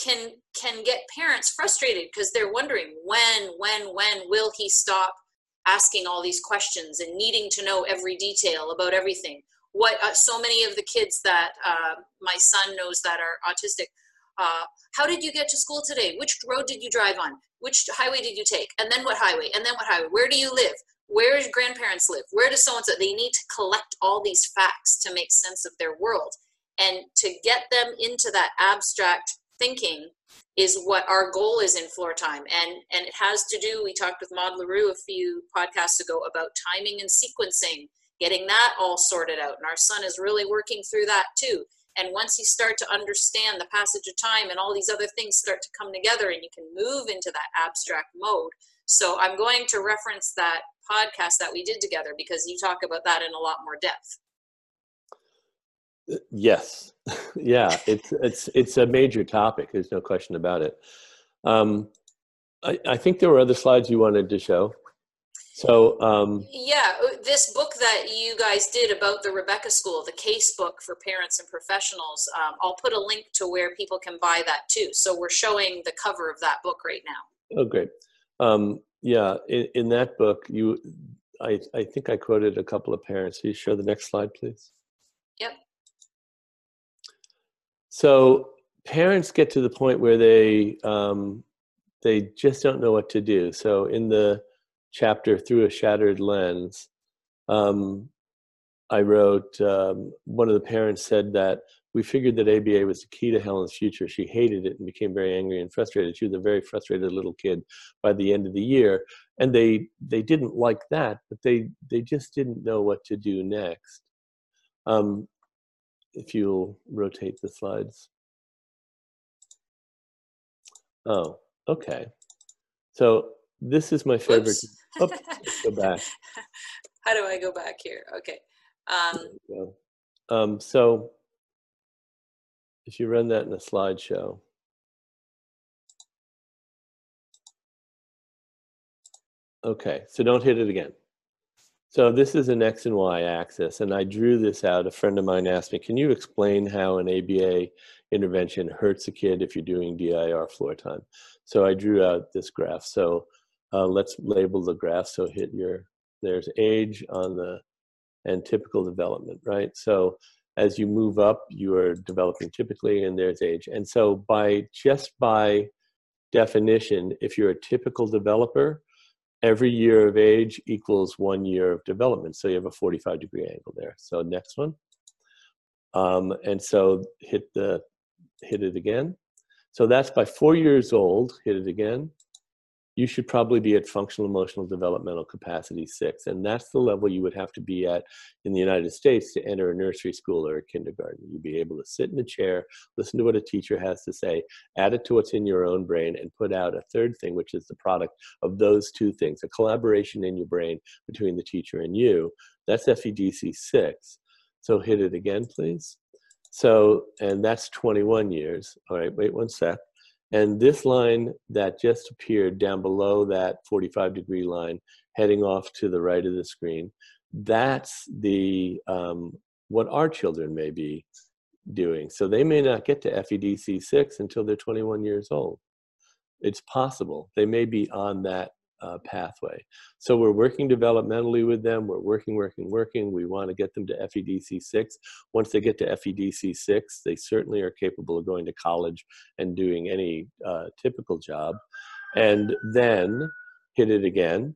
can can get parents frustrated because they're wondering when when when will he stop asking all these questions and needing to know every detail about everything? What uh, so many of the kids that uh, my son knows that are autistic uh, how did you get to school today? Which road did you drive on? Which highway did you take? And then what highway? And then what highway? Where do you live where does grandparents live? Where does so and so they need to collect all these facts to make sense of their world. And to get them into that abstract thinking is what our goal is in floor time. And and it has to do we talked with Maude Le Roux a few podcasts ago about timing and sequencing getting that all sorted out. And our son is really working through that too. And once you start to understand the passage of time and all these other things start to come together and you can move into that abstract mode so i'm going to reference that podcast that we did together because you talk about that in a lot more depth Yes, yeah, it's it's it's a major topic. There's no question about it. Um, I, I think there were other slides you wanted to show. So um, yeah, uh, this book that you guys did about the Rebecca School, the case book for parents and professionals. Um, I'll put a link to where people can buy that too. So we're showing the cover of that book right now. Oh, great. Um, yeah, in, in that book, you, I, I think I quoted a couple of parents. Can you show the next slide, please? Yep. So parents get to the point where they um, they just don't know what to do. So in the chapter through a shattered lens, um, I wrote um, one of the parents said that we figured that ABA was the key to Helen's future. She hated it and became very angry and frustrated. She was a very frustrated little kid by the end of the year, and they they didn't like that, but they they just didn't know what to do next. Um, if you'll rotate the slides. Oh, okay. So this is my favorite. Oops, go back. How do I go back here? Okay. Um, um, so if you run that in a slideshow. Okay, so don't hit it again. So this is an X and Y axis, and I drew this out. A friend of mine asked me, can you explain how an ABA intervention hurts a kid if you're doing DIR floor time? So I drew out this graph. So uh, let's label the graph. So hit your, there's age on the, and typical development, right? So as you move up, you are developing typically, and there's age. And so by, just by definition, if you're a typical developer, every year of age equals one year of development. So you have a 45 degree angle there. So next one. Um, and so hit the hit it again. So that's by four years old, hit it again you should probably be at functional emotional developmental capacity six. And that's the level you would have to be at in the United States to enter a nursery school or a kindergarten. You'd be able to sit in a chair, listen to what a teacher has to say, add it to what's in your own brain, and put out a third thing, which is the product of those two things a collaboration in your brain between the teacher and you. That's FEDC six. So hit it again, please. So, and that's 21 years. All right, wait one sec. And this line that just appeared down below that 45 degree line, heading off to the right of the screen, that's the um, what our children may be doing. So they may not get to FEDC 6 until they're 21 years old. It's possible. They may be on that uh, pathway. So we're working developmentally with them. We're working, working, working. We want to get them to FEDC 6. Once they get to FEDC 6, they certainly are capable of going to college and doing any uh, typical job. And then hit it again.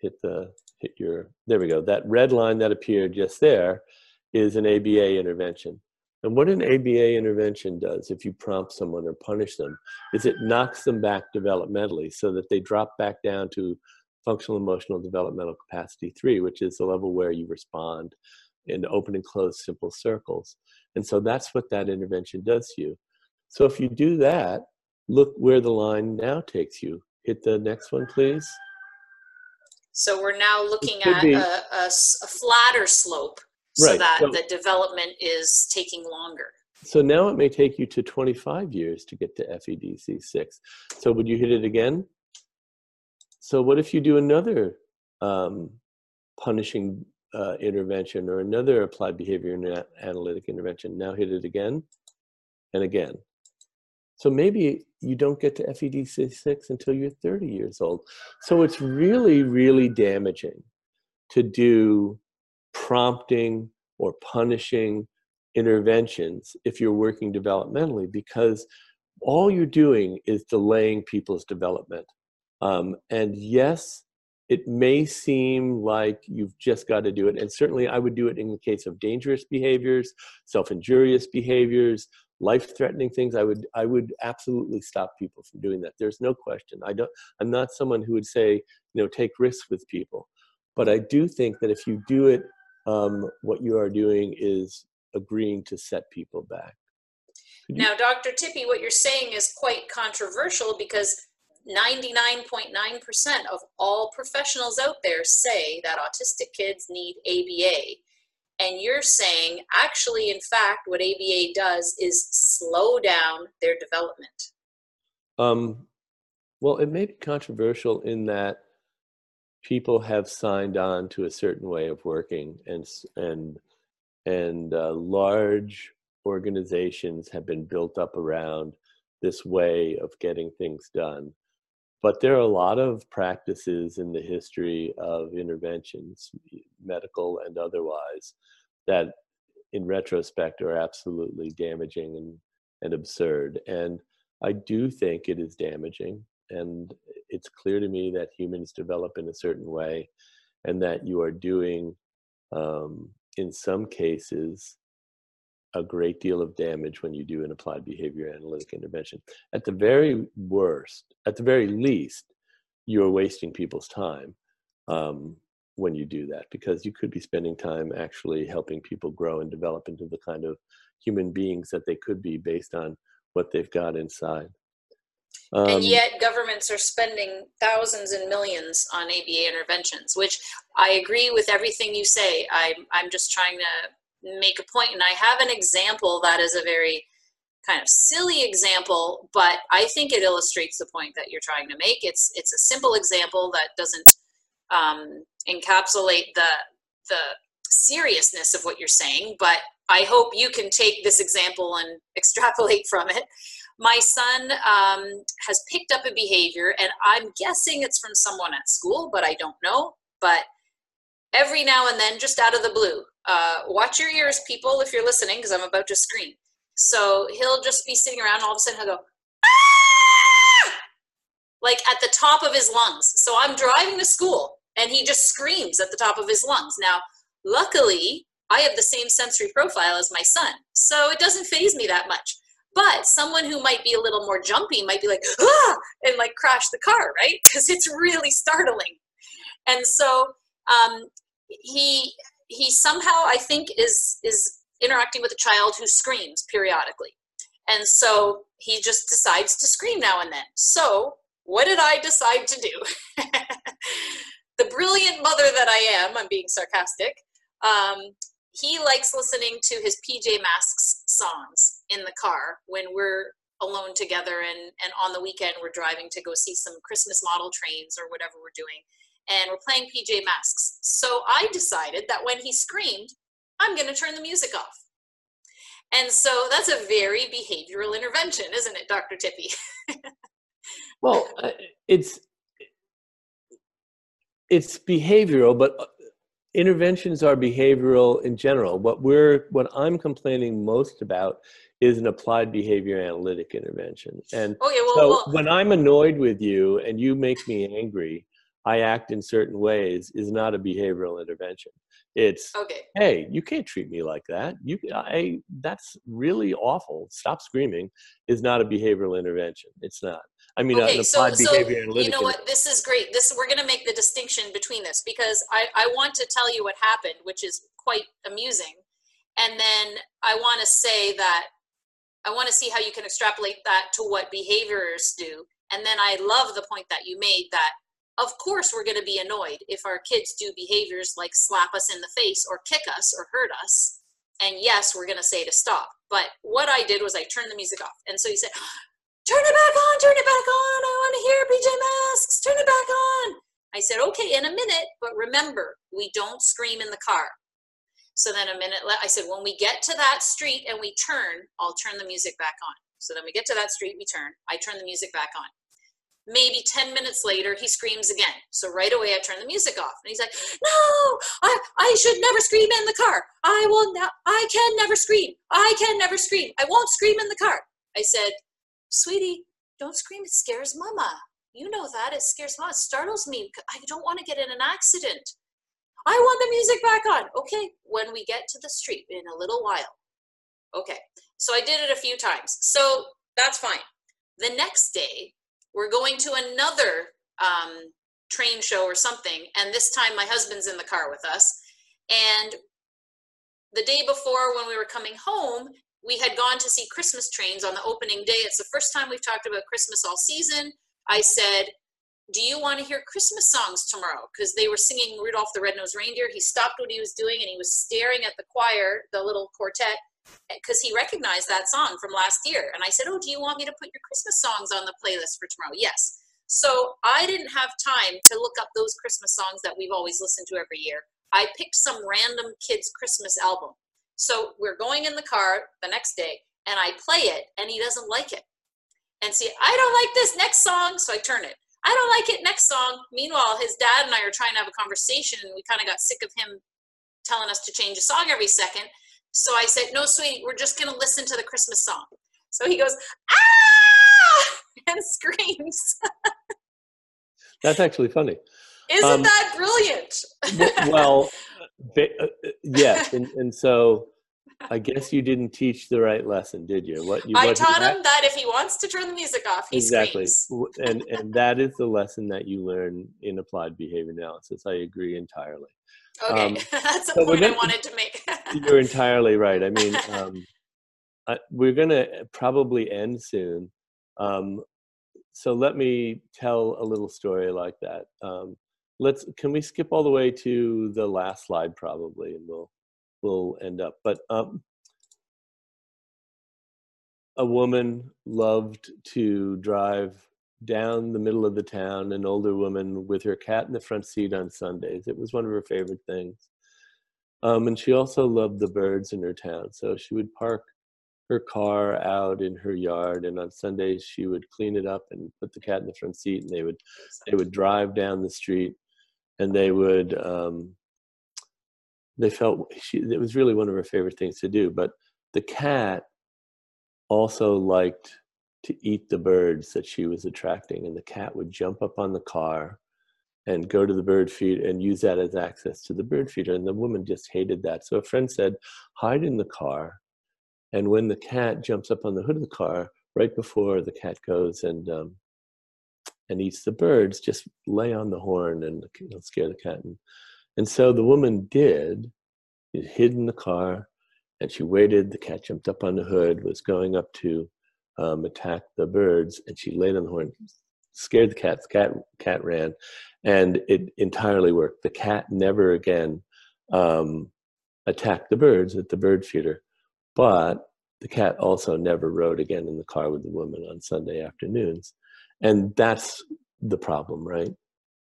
Hit the, hit your, there we go. That red line that appeared just there is an ABA intervention. And what an ABA intervention does, if you prompt someone or punish them, is it knocks them back developmentally so that they drop back down to functional emotional developmental capacity three, which is the level where you respond in open and closed simple circles. And so that's what that intervention does to you. So if you do that, look where the line now takes you. hit the next one, please. So we're now looking at a, a, a, flatter slope so right. that so, the development is taking longer. So now it may take you to 25 years to get to FEDC6. So would you hit it again? So what if you do another um, punishing uh, intervention or another applied behavior analytic intervention? Now hit it again and again. So maybe you don't get to FEDC6 until you're 30 years old. So it's really, really damaging to do prompting or punishing interventions if you're working developmentally because all you're doing is delaying people's development. Um, and yes, it may seem like you've just got to do it. And certainly I would do it in the case of dangerous behaviors, self injurious behaviors, life threatening things. I would, I would absolutely stop people from doing that. There's no question. I don't, I'm not someone who would say, you know, take risks with people. But I do think that if you do it, um, what you are doing is agreeing to set people back. Now, Dr. Tippy, what you're saying is quite controversial because 99.9% of all professionals out there say that autistic kids need ABA. And you're saying, actually, in fact, what ABA does is slow down their development. Um, well, it may be controversial in that people have signed on to a certain way of working and and and uh, large organizations have been built up around this way of getting things done. But there are a lot of practices in the history of interventions medical and otherwise that in retrospect are absolutely damaging and, and absurd. And i do think it is damaging and it's clear to me that humans develop in a certain way and that you are doing um, in some cases a great deal of damage when you do an applied behavior analytic intervention. At the very worst, at the very least, you're wasting people's time um, when you do that because you could be spending time actually helping people grow and develop into the kind of human beings that they could be based on what they've got inside. Um, and yet, governments are spending thousands and millions on ABA interventions, which I agree with everything you say. I'm, I'm just trying to make a point, and I have an example that is a very kind of silly example, but I think it illustrates the point that you're trying to make. It's it's a simple example that doesn't um, encapsulate the the seriousness of what you're saying, but I hope you can take this example and extrapolate from it my son um, has picked up a behavior, and I'm guessing it's from someone at school, but I don't know. But every now and then, just out of the blue, uh, watch your ears, people, if you're listening, because I'm about to scream. So he'll just be sitting around, and all of a sudden he'll go, ah! like at the top of his lungs. So I'm driving to school, and he just screams at the top of his lungs. Now, luckily, I have the same sensory profile as my son, so it doesn't faze me that much. But someone who might be a little more jumpy might be like, ah, and like crash the car, right? Because it's really startling. And so um, he he somehow I think is is interacting with a child who screams periodically. And so he just decides to scream now and then. So what did I decide to do? the brilliant mother that I am, I'm being sarcastic, um, he likes listening to his PJ Masks songs in the car when we're alone together and, and on the weekend we're driving to go see some Christmas model trains or whatever we're doing. And we're playing PJ Masks. So I decided that when he screamed, I'm going to turn the music off. And so that's a very behavioral intervention, isn't it, Dr. tippy well, uh, it's it's behavioral, but interventions are behavioral in general. What we're what I'm complaining most about is an applied behavior analytic intervention. And okay, well, so well, when I'm annoyed with you and you make me angry, I act in certain ways is not a behavioral intervention. It's okay. Hey, you can't treat me like that. You, I, that's really awful. Stop screaming is not a behavioral intervention. It's not. I mean, uh, okay, an so, applied so behavior analytic. You know what? This is great. This we're going to make the distinction between this because I, I want to tell you what happened, which is quite amusing, and then I want to say that I want to see how you can extrapolate that to what behaviors do. And then I love the point that you made that of course we're going to be annoyed if our kids do behaviors like slap us in the face or kick us or hurt us. And yes, we're going to say to stop. But what I did was I turned the music off. And so he said, Turn it back on, turn it back on. I want to hear PJ Masks, turn it back on. I said, Okay, in a minute, but remember, we don't scream in the car. So then a minute, I said, when we get to that street and we turn, I'll turn the music back on. So then we get to that street, we turn, I turn the music back on. Maybe 10 minutes later, he screams again. So right away, I turn the music off. And he's like, No, I, I should never scream in the car. I will not, I can never scream. I can never scream. I won't scream in the car. I said, Sweetie, don't scream. It scares mama. You know that. It scares mama. It startles me. I don't want to get in an accident. I want the music back on. Okay, when we get to the street in a little while. Okay, so I did it a few times. So that's fine. The next day, we're going to another um, train show or something, and this time my husband's in the car with us. And the day before, when we were coming home, we had gone to see Christmas trains on the opening day. It's the first time we've talked about Christmas all season. I said, do you want to hear Christmas songs tomorrow? Because they were singing Rudolph the Red-Nosed Reindeer. He stopped what he was doing and he was staring at the choir, the little quartet, because he recognized that song from last year. And I said, Oh, do you want me to put your Christmas songs on the playlist for tomorrow? Yes. So I didn't have time to look up those Christmas songs that we've always listened to every year. I picked some random kids' Christmas album. So we're going in the car the next day and I play it and he doesn't like it. And see, I don't like this next song, so I turn it. I don't like it. Next song. Meanwhile, his dad and I are trying to have a conversation, and we kind of got sick of him telling us to change a song every second. So I said, No, sweetie, we're just going to listen to the Christmas song. So he goes, Ah! and screams. That's actually funny. Isn't um, that brilliant? well, uh, uh, yes. And, and so I guess you didn't teach the right lesson, did you? What you, I taught him that if he wants to turn the music off, he exactly. Screams. And and that is the lesson that you learn in applied behavior analysis. I agree entirely. Okay, um, that's so point I wanted to make. you're entirely right. I mean, um, I, we're going to probably end soon. Um, so let me tell a little story like that. Um, let's can we skip all the way to the last slide probably, and we'll we'll end up. But um, a woman loved to drive down the middle of the town, an older woman with her cat in the front seat on Sundays. It was one of her favorite things. Um, and she also loved the birds in her town. So she would park her car out in her yard and on Sundays she would clean it up and put the cat in the front seat and they would they would drive down the street and they would um, they felt she, it was really one of her favorite things to do. But the cat also liked to eat the birds that she was attracting, and the cat would jump up on the car and go to the bird feed and use that as access to the bird feeder. And the woman just hated that. So a friend said, hide in the car. And when the cat jumps up on the hood of the car, right before the cat goes and um, and eats the birds, just lay on the horn and know, scare the cat. And and so the woman did, She hid in the car, and she waited. The cat jumped up on the hood, was going up to um, attack the birds, and she laid on the horn, scared the cat. The cat, cat ran, and it entirely worked. The cat never again um, attacked the birds at the bird feeder, but the cat also never rode again in the car with the woman on Sunday afternoons. And that's the problem, right?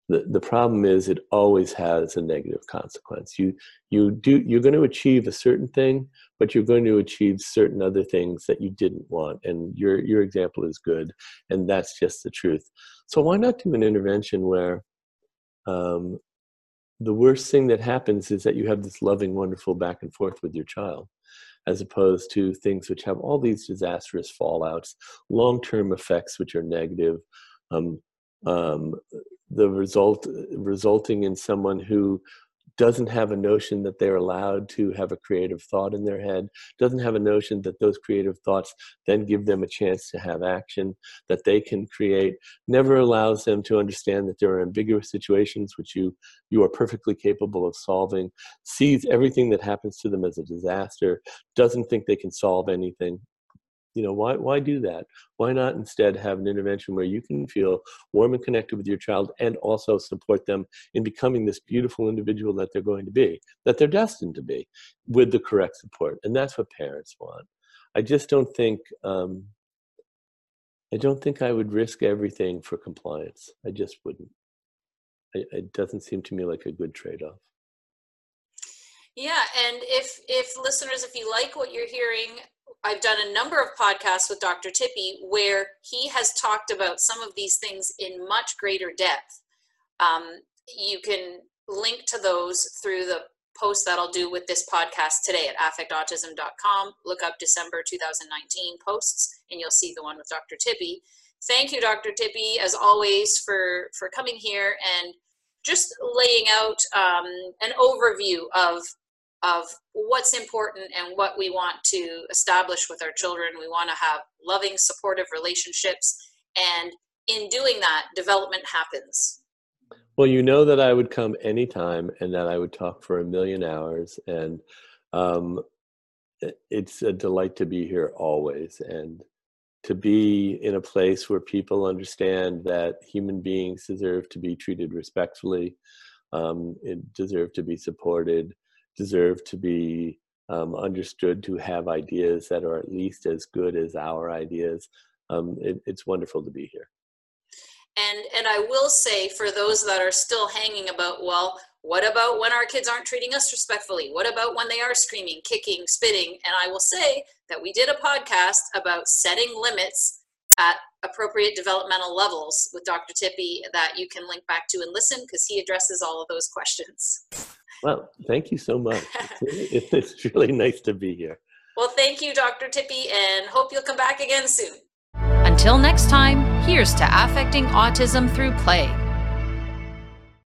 the, the problem is it always has a negative consequence. You you do you're going to achieve a certain thing but you're going to achieve certain other things that you didn't want and your your example is good and that's just the truth. So why not do an intervention where um, the worst thing that happens is that you have this loving wonderful back and forth with your child as opposed to things which have all these disastrous fallouts long-term effects which are negative um, um, the result resulting in someone who doesn't have a notion that they're allowed to have a creative thought in their head, doesn't have a notion that those creative thoughts then give them a chance to have action, that they can create, never allows them to understand that there are ambiguous situations which you, you are perfectly capable of solving, sees everything that happens to them as a disaster, doesn't think they can solve anything. You know why why do that? Why not instead have an intervention where you can feel warm and connected with your child and also support them in becoming this beautiful individual that they're going to be that they're destined to be with the correct support? And that's what parents want. I just don't think um, i don't think i would risk everything for compliance. I just wouldn't. It, it doesn't seem to me like a good trade-off. Yeah, and if if listeners, if you like what you're hearing, I've done a number of podcasts with Dr. Tippy where he has talked about some of these things in much greater depth. Um, you can link to those through the post that I'll do with this podcast today at affectautism.com. Look up December 2019 posts and you'll see the one with Dr. Tippy. Thank you, Dr. Tippy, as always, for, for coming here and just laying out um, an overview of of what's important and what we want to establish with our children. We want to have loving, supportive relationships. And in doing that, development happens. Well, you know that I would come anytime and that I would talk for a million hours. And um, it's a delight to be here always. And to be in a place where people understand that human beings deserve to be treated respectfully, um, deserve to be supported, deserve to be um, understood to have ideas that are at least as good as our ideas. Um, it, it's wonderful to be here. And and I will say for those that are still hanging about, well, what about when our kids aren't treating us respectfully? What about when they are screaming, kicking, spitting? And I will say that we did a podcast about setting limits at appropriate developmental levels with Dr. Tippy that you can link back to and listen because he addresses all of those questions. Well, thank you so much. It's, it's really nice to be here. Well, thank you, Dr. Tippy, and hope you'll come back again soon. Until next time, here's to affecting autism through play.